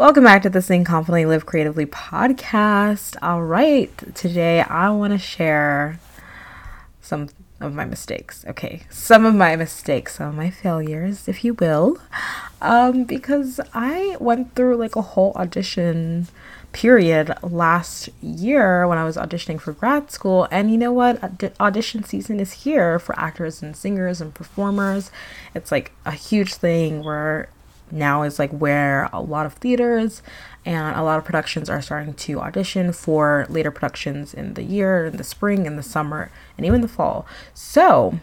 Welcome back to the Sing Confidently Live Creatively podcast. All right, today I want to share some of my mistakes. Okay, some of my mistakes, some of my failures, if you will, um, because I went through like a whole audition period last year when I was auditioning for grad school. And you know what? audition season is here for actors and singers and performers. It's like a huge thing where now is like where a lot of theaters and a lot of productions are starting to audition for later productions in the year, in the spring, in the summer, and even the fall. So,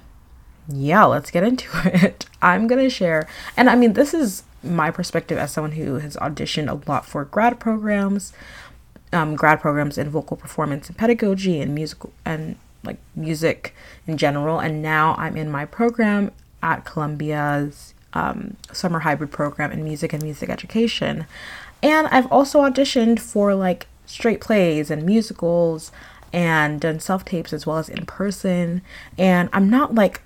yeah, let's get into it. I'm going to share, and I mean, this is my perspective as someone who has auditioned a lot for grad programs, um, grad programs in vocal performance and pedagogy and musical and like music in general. And now I'm in my program at Columbia's um, summer hybrid program in music and music education. And I've also auditioned for like straight plays and musicals and done self tapes as well as in person. And I'm not like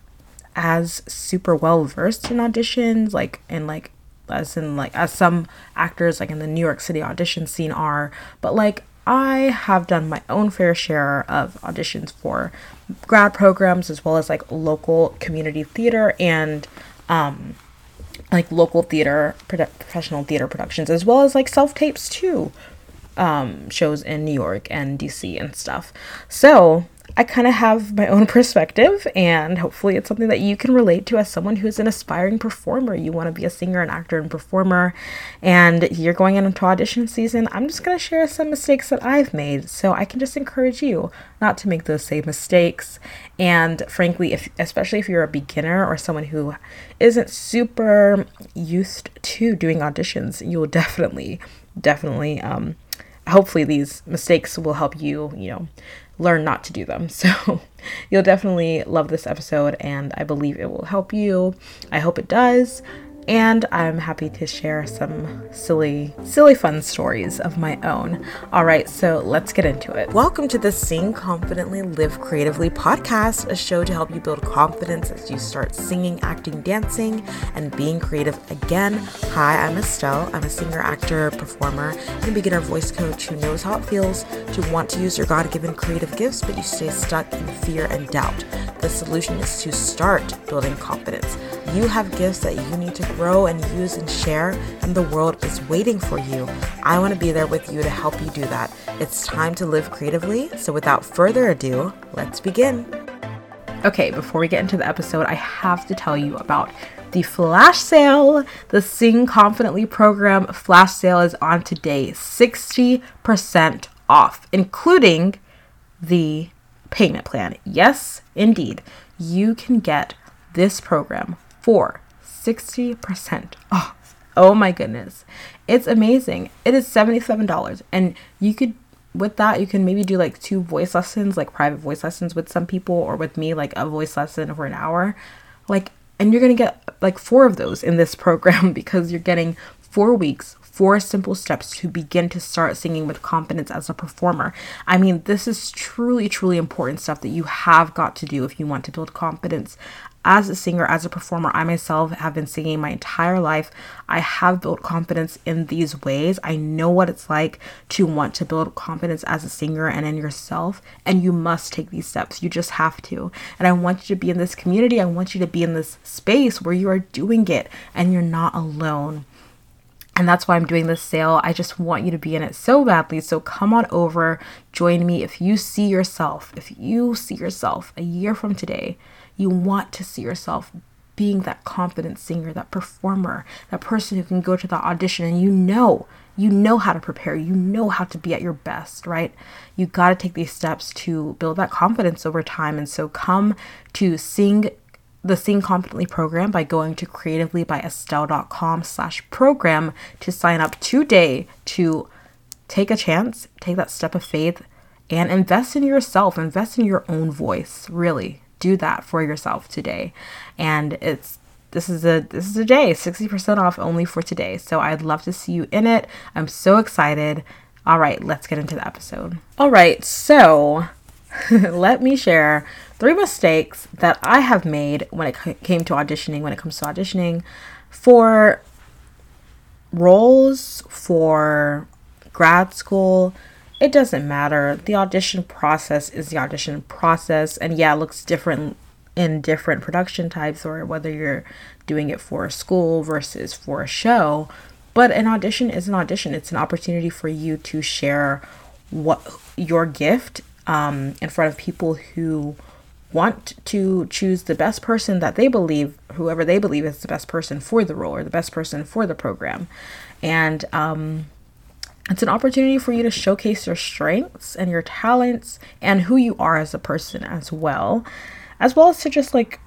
as super well versed in auditions, like in like as in like as some actors like in the New York City audition scene are, but like I have done my own fair share of auditions for grad programs as well as like local community theater and um like local theater professional theater productions as well as like self tapes too um shows in New York and DC and stuff. So, I kind of have my own perspective, and hopefully, it's something that you can relate to as someone who's an aspiring performer. You want to be a singer, an actor, and performer, and you're going into audition season. I'm just going to share some mistakes that I've made so I can just encourage you not to make those same mistakes. And frankly, if especially if you're a beginner or someone who isn't super used to doing auditions, you'll definitely, definitely, um, hopefully these mistakes will help you, you know, learn not to do them. So you'll definitely love this episode, and I believe it will help you. I hope it does and I'm happy to share some silly, silly fun stories of my own. All right, so let's get into it. Welcome to the Sing Confidently Live Creatively podcast, a show to help you build confidence as you start singing, acting, dancing, and being creative again. Hi, I'm Estelle. I'm a singer, actor, performer, and beginner voice coach who knows how it feels to want to use your God given creative gifts, but you stay stuck in fear and doubt. The solution is to start building confidence. You have gifts that you need to grow and use and share, and the world is waiting for you. I want to be there with you to help you do that. It's time to live creatively. So, without further ado, let's begin. Okay, before we get into the episode, I have to tell you about the flash sale. The Sing Confidently program flash sale is on today 60% off, including the payment plan. Yes, indeed, you can get this program for 60% off. Oh my goodness. It's amazing. It is $77 and you could with that you can maybe do like two voice lessons, like private voice lessons with some people or with me like a voice lesson for an hour. Like and you're going to get like four of those in this program because you're getting 4 weeks four simple steps to begin to start singing with confidence as a performer. I mean, this is truly, truly important stuff that you have got to do if you want to build confidence as a singer, as a performer, I myself have been singing my entire life. I have built confidence in these ways. I know what it's like to want to build confidence as a singer and in yourself, and you must take these steps. You just have to. And I want you to be in this community. I want you to be in this space where you are doing it and you're not alone. And that's why I'm doing this sale. I just want you to be in it so badly. So come on over, join me. If you see yourself, if you see yourself a year from today, you want to see yourself being that confident singer, that performer, that person who can go to the audition and you know, you know how to prepare, you know how to be at your best, right? You got to take these steps to build that confidence over time. And so come to sing the Sing Confidently program by going to creativelybyestelle.com slash program to sign up today to take a chance, take that step of faith, and invest in yourself, invest in your own voice, really do that for yourself today. And it's this is a this is a day 60% off only for today. So I'd love to see you in it. I'm so excited. All right, let's get into the episode. All right, so let me share three mistakes that I have made when it came to auditioning, when it comes to auditioning for roles for grad school, it doesn't matter. The audition process is the audition process, and yeah, it looks different in different production types or whether you're doing it for a school versus for a show. But an audition is an audition. It's an opportunity for you to share what your gift um, in front of people who want to choose the best person that they believe, whoever they believe is the best person for the role or the best person for the program. And um, it's an opportunity for you to showcase your strengths and your talents and who you are as a person as well, as well as to just like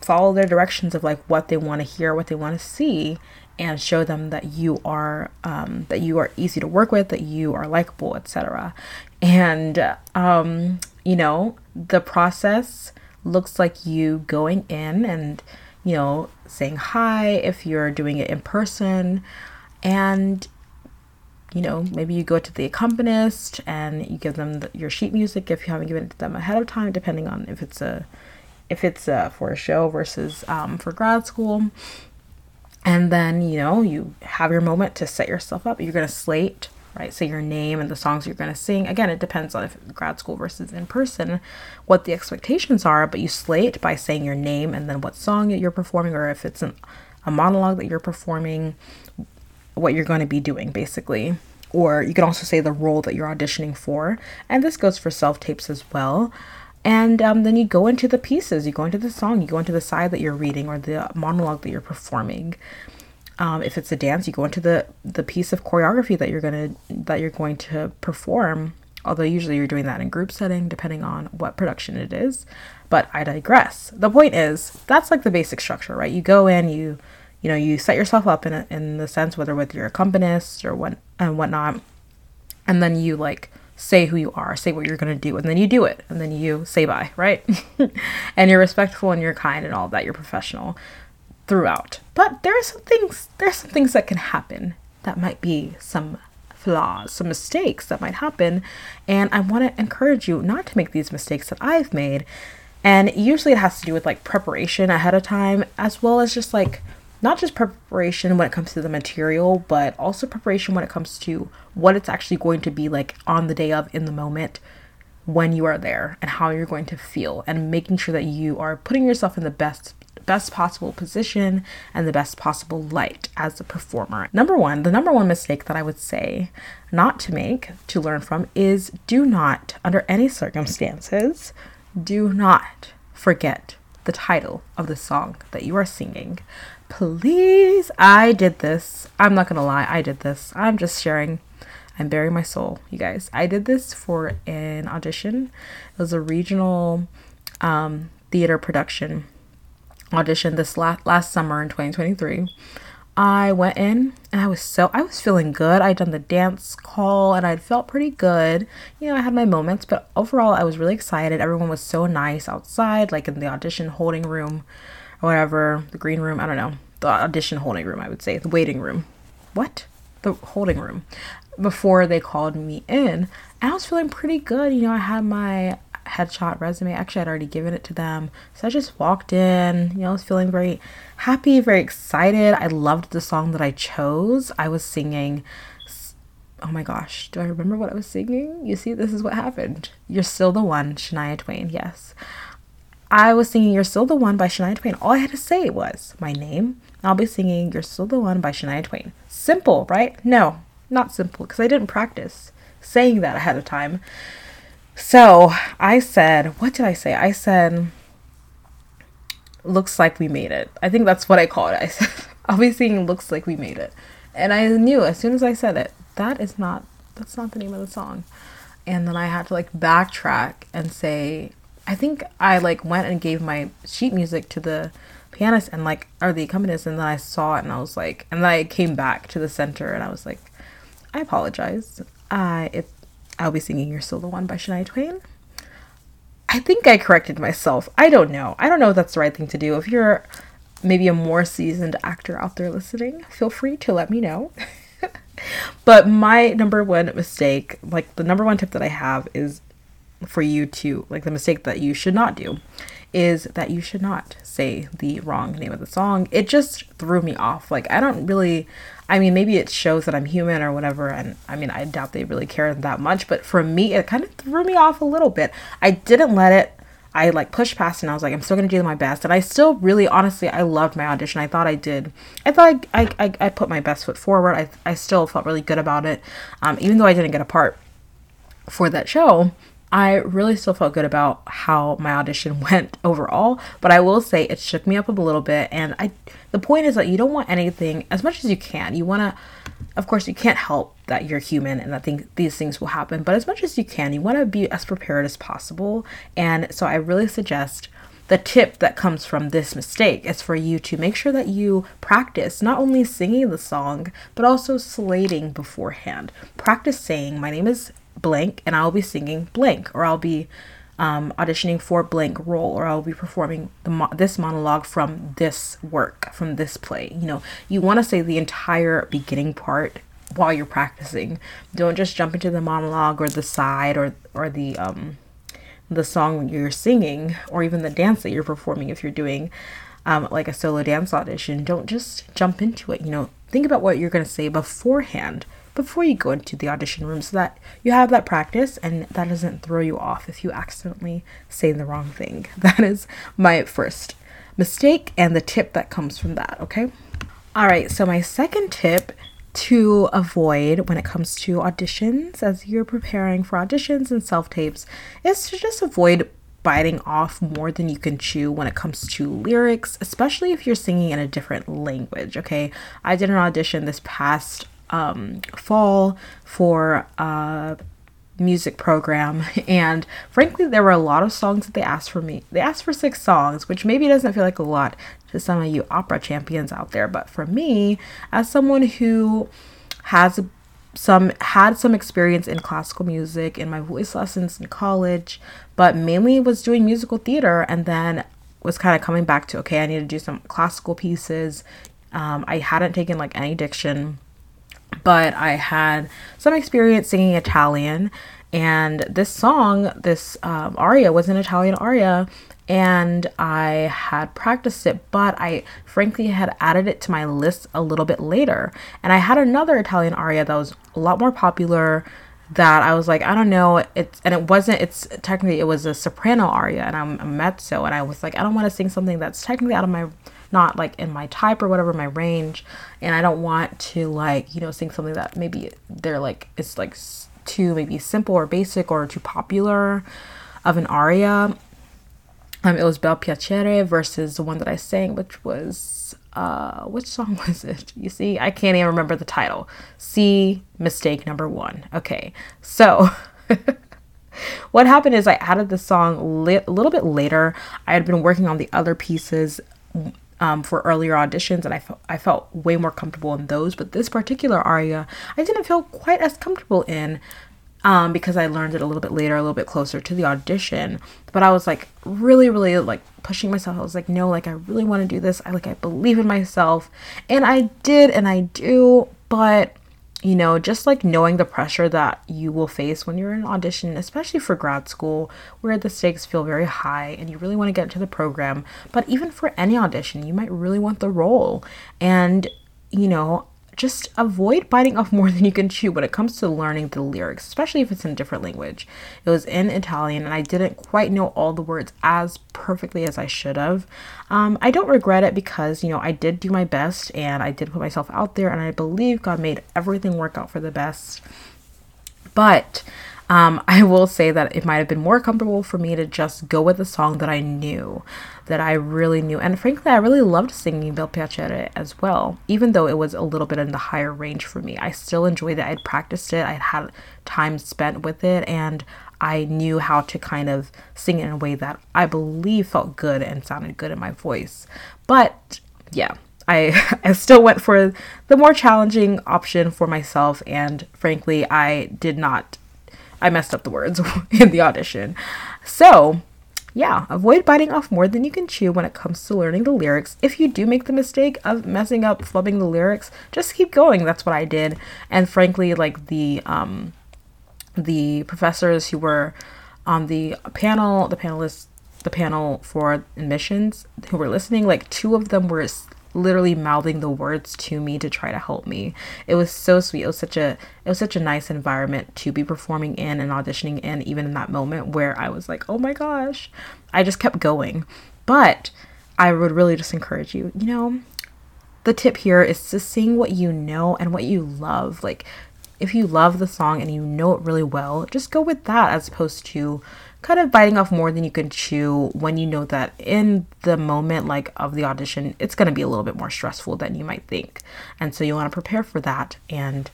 follow their directions of like what they want to hear, what they want to see, and show them that you are um, that you are easy to work with, that you are likable, etc. And um, you know the process looks like you going in and you know saying hi if you're doing it in person, and you know maybe you go to the accompanist and you give them the, your sheet music if you haven't given it to them ahead of time, depending on if it's a if it's uh, for a show versus um, for grad school. And then, you know, you have your moment to set yourself up. You're to slate, right? Say your name and the songs you're to sing. Again, it depends on if grad school versus in person, what the expectations are, but you slate by saying your name and then what song you're performing, or if it's an, a monologue that you're performing, what you're going to be doing, basically. Or you can also say the role that you're auditioning for. And this goes for self tapes as well. And um, then you go into the pieces, you go into the song, you go into the side that you're reading or the monologue that you're performing. Um, if it's a dance, you go into the the piece of choreography that you're gonna that you're going to perform. Although usually you're doing that in group setting, depending on what production it is. But I digress. The point is that's like the basic structure, right? You go in, you you know, you set yourself up in a, in the sense whether with your accompanist or what and whatnot, and then you like say who you are, say what you're to do, and then you do it, and then you say bye, right? and you're respectful and you're kind and all that, you're professional throughout. But there are some things, there are some things that can happen that might be some flaws, some mistakes that might happen, and I want to encourage you not to make these mistakes that I've made. And usually it has to do with like preparation ahead of time, as well as just like not just preparation when it comes to the material, but also preparation when it comes to what it's actually going to be like on the day of in the moment when you are there and how you're going to feel and making sure that you are putting yourself in the best best possible position and the best possible light as a performer. Number 1, the number one mistake that I would say not to make to learn from is do not under any circumstances do not forget the title of the song that you are singing please. I did this. I'm not gonna lie, I did this. I'm just sharing. I'm bearing my soul, you guys. I did this for an audition. It was a regional um, theater production audition this last last summer in 2023. I went in and I was so I was feeling good. I'd done the dance call and I'd felt pretty good. You know, I had my moments, but overall I was really excited. Everyone was so nice outside, like in the audition holding room or whatever, the green room, I don't know, the audition holding room, I would say, the waiting room. What? The holding room. Before they called me in, I was feeling pretty good. You know, I had my headshot resume. Actually, I'd already given it to them. So I just walked in, you know, I was feeling very happy, very excited. I loved the song that I chose. I was singing oh my gosh, do I remember what I was singing? You see, this is what happened. You're still the one, Shania Twain, yes. I was singing You're Still the One by Shania Twain. All I had to say was my name. I'll be singing You're Still the One by Shania Twain. Simple, right? No, not simple because I didn't practice saying that ahead of time. So I said, what did I say? I said, looks like we made it. I think that's what I called it. I said, I'll be singing looks like we made it. And I knew as soon as I said it, that is not, that's not the name of the song. And then I had to like backtrack and say, I think I like went and gave my sheet music to the pianist and like or the accompanist and then I saw it and I was like and then I came back to the center and I was like I apologize. I if I'll be singing Still the One by Shania Twain. I think I corrected myself. I don't know. I don't know if that's the right thing to do. If you're maybe a more seasoned actor out there listening, feel free to let me know. but my number one mistake, like the number one tip that I have is for you to like the mistake that you should not do is that you should not say the wrong name of the song. It just threw me off. Like, I don't really, I mean, maybe it shows that I'm human or whatever. And I mean, I doubt they really care that much. But for me, it kind of threw me off a little bit. I didn't let it I like pushed past and I was like, I'm still gonna do my best. And I still really, honestly, I loved my audition. I thought I did. I thought I, I, I put my best foot forward. I, I still felt really good about it. Um, even though I didn't get a part for that show, I really still felt good about how my audition went overall, but I will say it shook me up a little bit and I the point is that you don't want anything as much as you can. You want to of course you can't help that you're human and that think these things will happen, but as much as you can, you want to be as prepared as possible. And so I really suggest the tip that comes from this mistake is for you to make sure that you practice not only singing the song, but also slating beforehand. Practice saying, My name is blank, and I'll be singing blank, or I'll be um, auditioning for blank role, or I'll be performing mo- this monologue from this work, from this play. You know, you want to say the entire beginning part while you're practicing. Don't just jump into the monologue or the side or or the um the song you're singing or even the dance that you're performing if you're doing um, like a solo dance audition. Don't just jump into it. You know, think about what you're going to say beforehand before you go into the audition room so that you have that practice and that doesn't throw you off if you accidentally say the wrong thing. That is my first mistake and the tip that comes from that, okay? All right, so my second tip to avoid when it comes to auditions as you're preparing for auditions and self tapes is to just avoid biting off more than you can chew when it comes to lyrics, especially if you're singing in a different language. Okay, I did an audition this past um, fall for a music program, and frankly, there were a lot of songs that they asked for me. They asked for six songs, which maybe doesn't feel like a lot to some of you opera champions out there. But for me, as someone who has some had some experience in classical music in my voice lessons in college, but mainly was doing musical theater and then was kind of coming back to okay, I need to do some classical pieces. Um, I hadn't taken like any diction, but I had some experience singing Italian. And this song, this um, aria, was an Italian aria, and I had practiced it, but I frankly had added it to my list a little bit later. And I had another Italian aria that was a lot more popular that I was like, I don't know, it's and it wasn't it's technically it was a soprano aria and I'm a mezzo and I was like, I don't want to sing something that's technically out of my not like in my type or whatever my range and I don't want to like, you know, sing something that maybe they're like it's like too maybe simple or basic or too popular of an aria um, it was Bel Piacere versus the one that I sang, which was uh, which song was it? You see, I can't even remember the title. See, mistake number one. Okay, so what happened is I added the song li- a little bit later. I had been working on the other pieces um, for earlier auditions, and I felt I felt way more comfortable in those. But this particular aria, I didn't feel quite as comfortable in um, because I learned it a little bit later, a little bit closer to the audition. But I was like really, really like pushing myself. I was like, no, like I really want to do this. I like I believe in myself, and I did, and I do. But you know, just like knowing the pressure that you will face when you're in audition, especially for grad school, where the stakes feel very high and you really want to get into the program. But even for any audition, you might really want the role. And, you know, just avoid biting off more than you can chew when it comes to learning the lyrics, especially if it's in a different language. It was in Italian, and I didn't quite know all the words as perfectly as I should have. Um, I don't regret it because, you know, I did do my best and I did put myself out there, and I believe God made everything work out for the best. But um, I will say that it might have been more comfortable for me to just go with a song that I knew, that I really knew. And frankly, I really loved singing Bel Piacere as well, even though it was a little bit in the higher range for me. I still enjoyed it. I'd practiced it, I'd had time spent with it, and I knew how to kind of sing it in a way that I believe felt good and sounded good in my voice. But yeah, I, I still went for the more challenging option for myself, and frankly, I did not I messed up the words in the audition. So, yeah, avoid biting off more than you can chew when it comes to learning the lyrics. If you do make the mistake of messing up flubbing the lyrics, just keep going. That's what I did. And frankly, like the um the professors who were on the panel, the panelists the panel for admissions who were listening, like two of them were literally mouthing the words to me to try to help me. It was so sweet. It was such a it was such a nice environment to be performing in and auditioning in even in that moment where I was like, "Oh my gosh." I just kept going. But I would really just encourage you, you know, the tip here is to sing what you know and what you love. Like if you love the song and you know it really well, just go with that as opposed to kind of biting off more than you can chew when you know that in the moment like of the audition it's going to be a little bit more stressful than you might think. And so you want to prepare for that and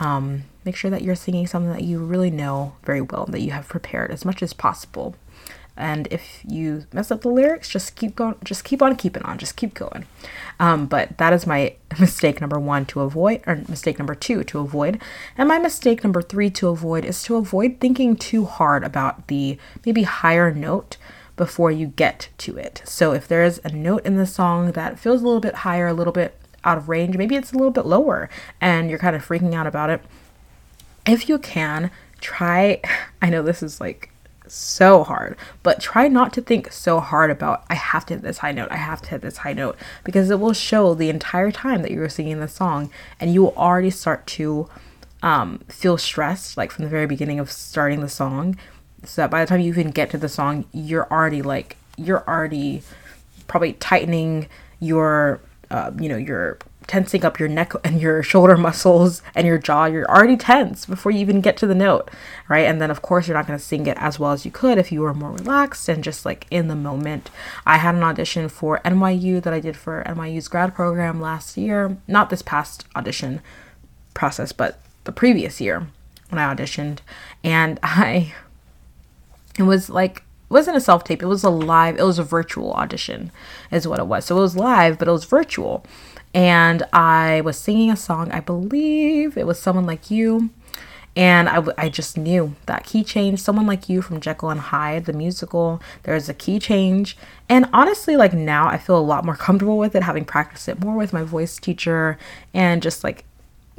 um, make sure that you're singing something that you really know very well that you have prepared as much as possible and if you mess up the lyrics just keep going just keep on keeping on just keep going. Um, but that is my mistake number one to avoid or mistake number two to avoid. And my mistake number three to avoid is to avoid thinking too hard about the maybe higher note before you get to it. So if there's a note in the song that feels a little bit higher a little bit out of range maybe it's a little bit lower and you're kind of freaking out about it if you can try i know this is like so hard. But try not to think so hard about, I have to hit this high note, I have to hit this high note, because it will show the entire time that you're singing the song, and you will already start to um, feel stressed, like from the very beginning of starting the song. So that by the time you even get to the song, you're already like, you're already probably tightening your, uh, you know, your tensing up your neck and your shoulder muscles and your jaw. You're already tense before you even get to the note, right? And then, of course, you're not going to sing it as well as you could if you were more relaxed and just like in the moment. I had an audition for NYU that I did for NYU's grad program last year, not this past audition process, but the previous year when I auditioned. And I, it was like, it wasn't a self tape, it was a live, it was a virtual audition, is what it was. So it was live, but it was virtual and I was singing a song, I believe it was Someone Like You. And I, I just knew that key change, Someone Like You from Jekyll and Hyde, the musical, there's a key change. And honestly, like now I feel a lot more comfortable with it, having practiced it more with my voice teacher and just like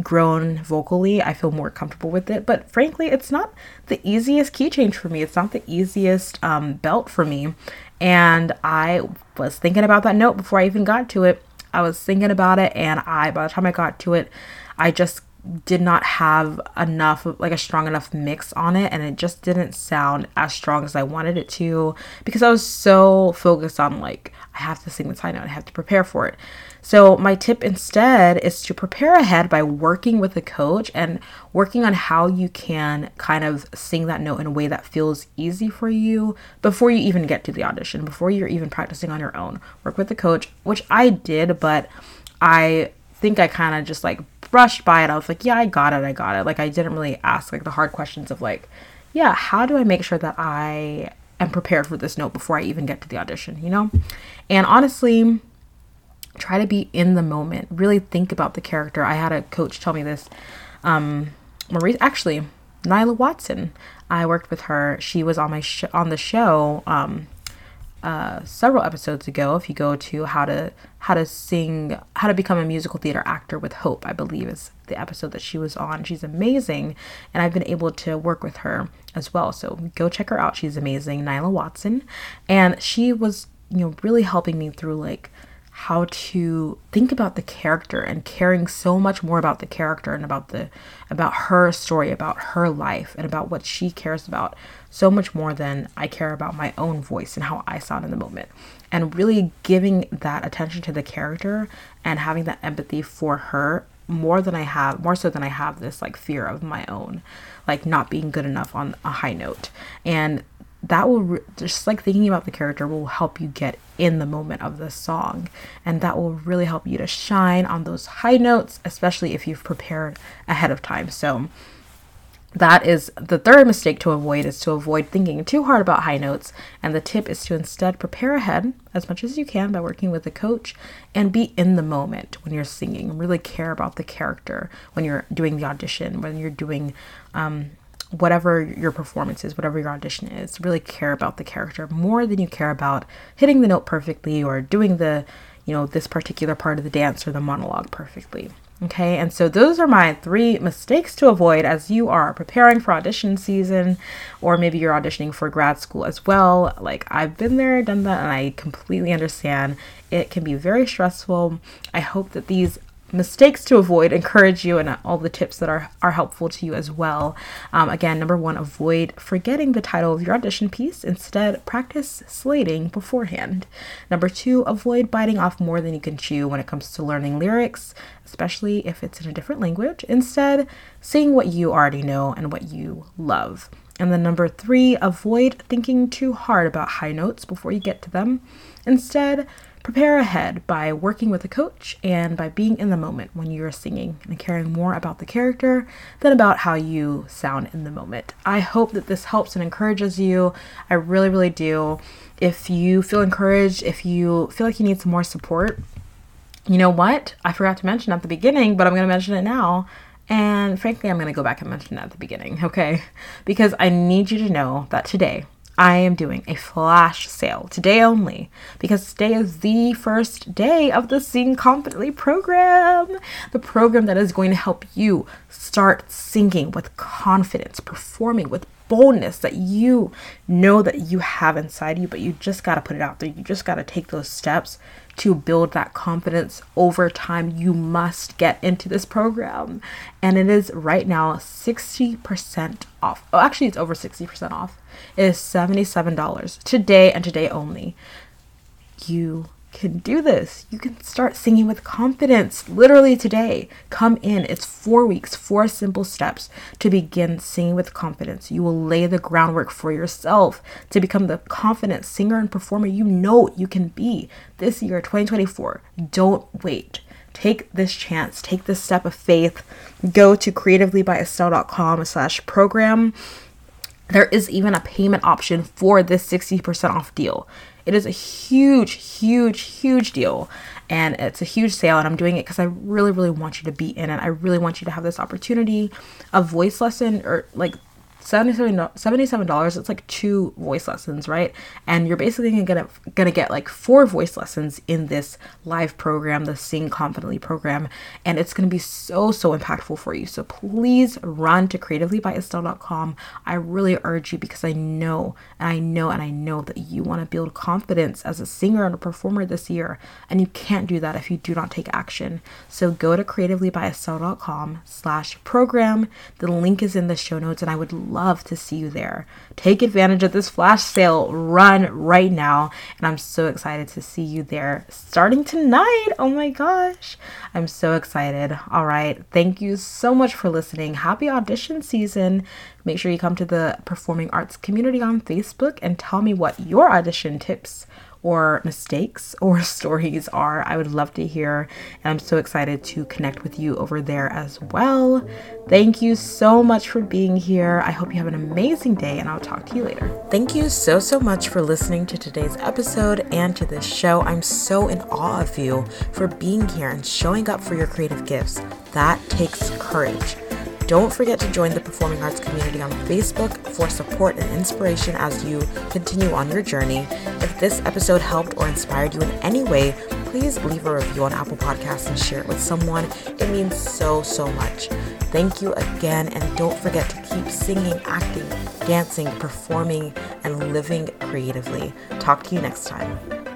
grown vocally, I feel more comfortable with it. But frankly, it's not the easiest key change for me. It's not the easiest um, belt for me. And I was thinking about that note before I even got to it. I was thinking about it, and I, by the time I got to it, I just did not have enough like a strong enough mix on it and it just didn't sound as strong as I wanted it to because I was so focused on like I have to sing this high note I have to prepare for it so my tip instead is to prepare ahead by working with a coach and working on how you can kind of sing that note in a way that feels easy for you before you even get to the audition before you're even practicing on your own work with the coach which I did but I think I kind of just like brushed by it. I was like, yeah, I got it. I got it. Like I didn't really ask like the hard questions of like, yeah, how do I make sure that I am prepared for this note before I even get to the audition, you know? And honestly, try to be in the moment. Really think about the character. I had a coach tell me this. Um Maurice actually, Nyla Watson. I worked with her. She was on my sh- on the show um uh, several episodes ago. If you go to how to how to sing, how to become a musical theater actor with hope, I believe is the episode that she was on. She's amazing, and I've been able to work with her as well. So go check her out. She's amazing, Nyla Watson, and she was you know really helping me through like how to think about the character and caring so much more about the character and about the about her story about her life and about what she cares about so much more than I care about my own voice and how I sound in the moment. And really giving that attention to the character and having that empathy for her more than I have more so than I have this like fear of my own like not being good enough on a high note. And that will re- just like thinking about the character will help you get in the moment of the song. And that will really help you to shine on those high notes especially if you've prepared ahead of time. So that is the third mistake to avoid is to avoid thinking too hard about high notes. And the tip is to instead prepare ahead as much as you can by working with a coach and be in the moment when you're singing. Really care about the character when you're doing the audition when you're doing um, whatever your performance is, whatever your audition is, really care about the character more than you care about hitting the note perfectly or doing the, you know, this particular part of the dance or the monologue perfectly. Okay, and so those are my three mistakes to avoid as you are preparing for audition season, or maybe you're auditioning for grad school as well. Like, I've been there, done that, and I completely understand it can be very stressful. I hope that these mistakes to avoid encourage you and all the tips that are, are helpful to you as well. Um, again, number one, avoid forgetting the title of your audition piece. Instead, practice slating beforehand. Number two, avoid biting off more than you can chew when it comes to learning lyrics, especially if it's in a different language. Instead, sing what you already know and what you love. And then number three, avoid thinking too hard about high notes before you get to them. Instead, Prepare ahead by working with a coach and by being in the moment when you're singing and caring more about the character than about how you sound in the moment. I hope that this helps and encourages you. I really, really do. If you feel encouraged, if you feel like you need some more support, you know what? I forgot to mention at the beginning, but I'm going to mention it now. And frankly, I'm going to go back and mention it at the beginning, okay? Because I need you to know that today, I am doing a flash sale today only because today is the first day of the Sing Confidently program. The program that is going to help you start singing with confidence, performing with boldness that you know that you have inside you, but you just got to put it out there. You just got to take those steps to build that confidence over time. You must get into this program. And it is right now 60% off. Oh, actually, it's over 60% off. It is $77 today and today only. You can do this. You can start singing with confidence literally today. Come in. It's four weeks, four simple steps to begin singing with confidence. You will lay the groundwork for yourself to become the confident singer and performer you know you can be this year, 2024. Don't wait. Take this chance, take this step of faith. Go to creativelybyestelle.com slash program. There is even a payment option for this 60% off deal. It is a huge, huge, huge deal. And it's a huge sale. And I'm doing it because I really, really want you to be in it. I really want you to have this opportunity. A voice lesson or like $77 it's like two voice lessons right? And you're basically gonna gonna get like four voice lessons in this live program the sing confidently program and it's gonna be so so impactful for you. So please run to creativelybyestelle.com i really urge you because i know and i know and i know that you want to build confidence as a singer and a performer this year and you can't do that if you do not take action. So go to creativelybyestelle.com slash program. The link is in the show notes and i would love love to see you there. Take advantage of this flash sale run right now. And I'm so excited to see you there starting tonight. Oh my gosh. I'm so excited. All right. Thank you so much for listening. Happy audition season. Make sure you come to the performing arts community on Facebook and tell me what your audition tips or mistakes or stories are. I would love to hear. And I'm so excited to connect with you over there as well. Thank you so much for being here. I hope you have an amazing day, and I'll talk to you later. Thank you so, so much for listening to today's episode and to this show. I'm so in awe of you for being here and showing up for your creative gifts. That takes courage. Don't forget to join the performing arts community on Facebook for support and inspiration as you continue on your journey. If this episode helped or inspired you in any way, please leave a review on Apple Podcasts and share it with someone. It means so, so much. Thank you again, and don't forget to keep singing, acting, dancing, performing, and living creatively. Talk to you next time.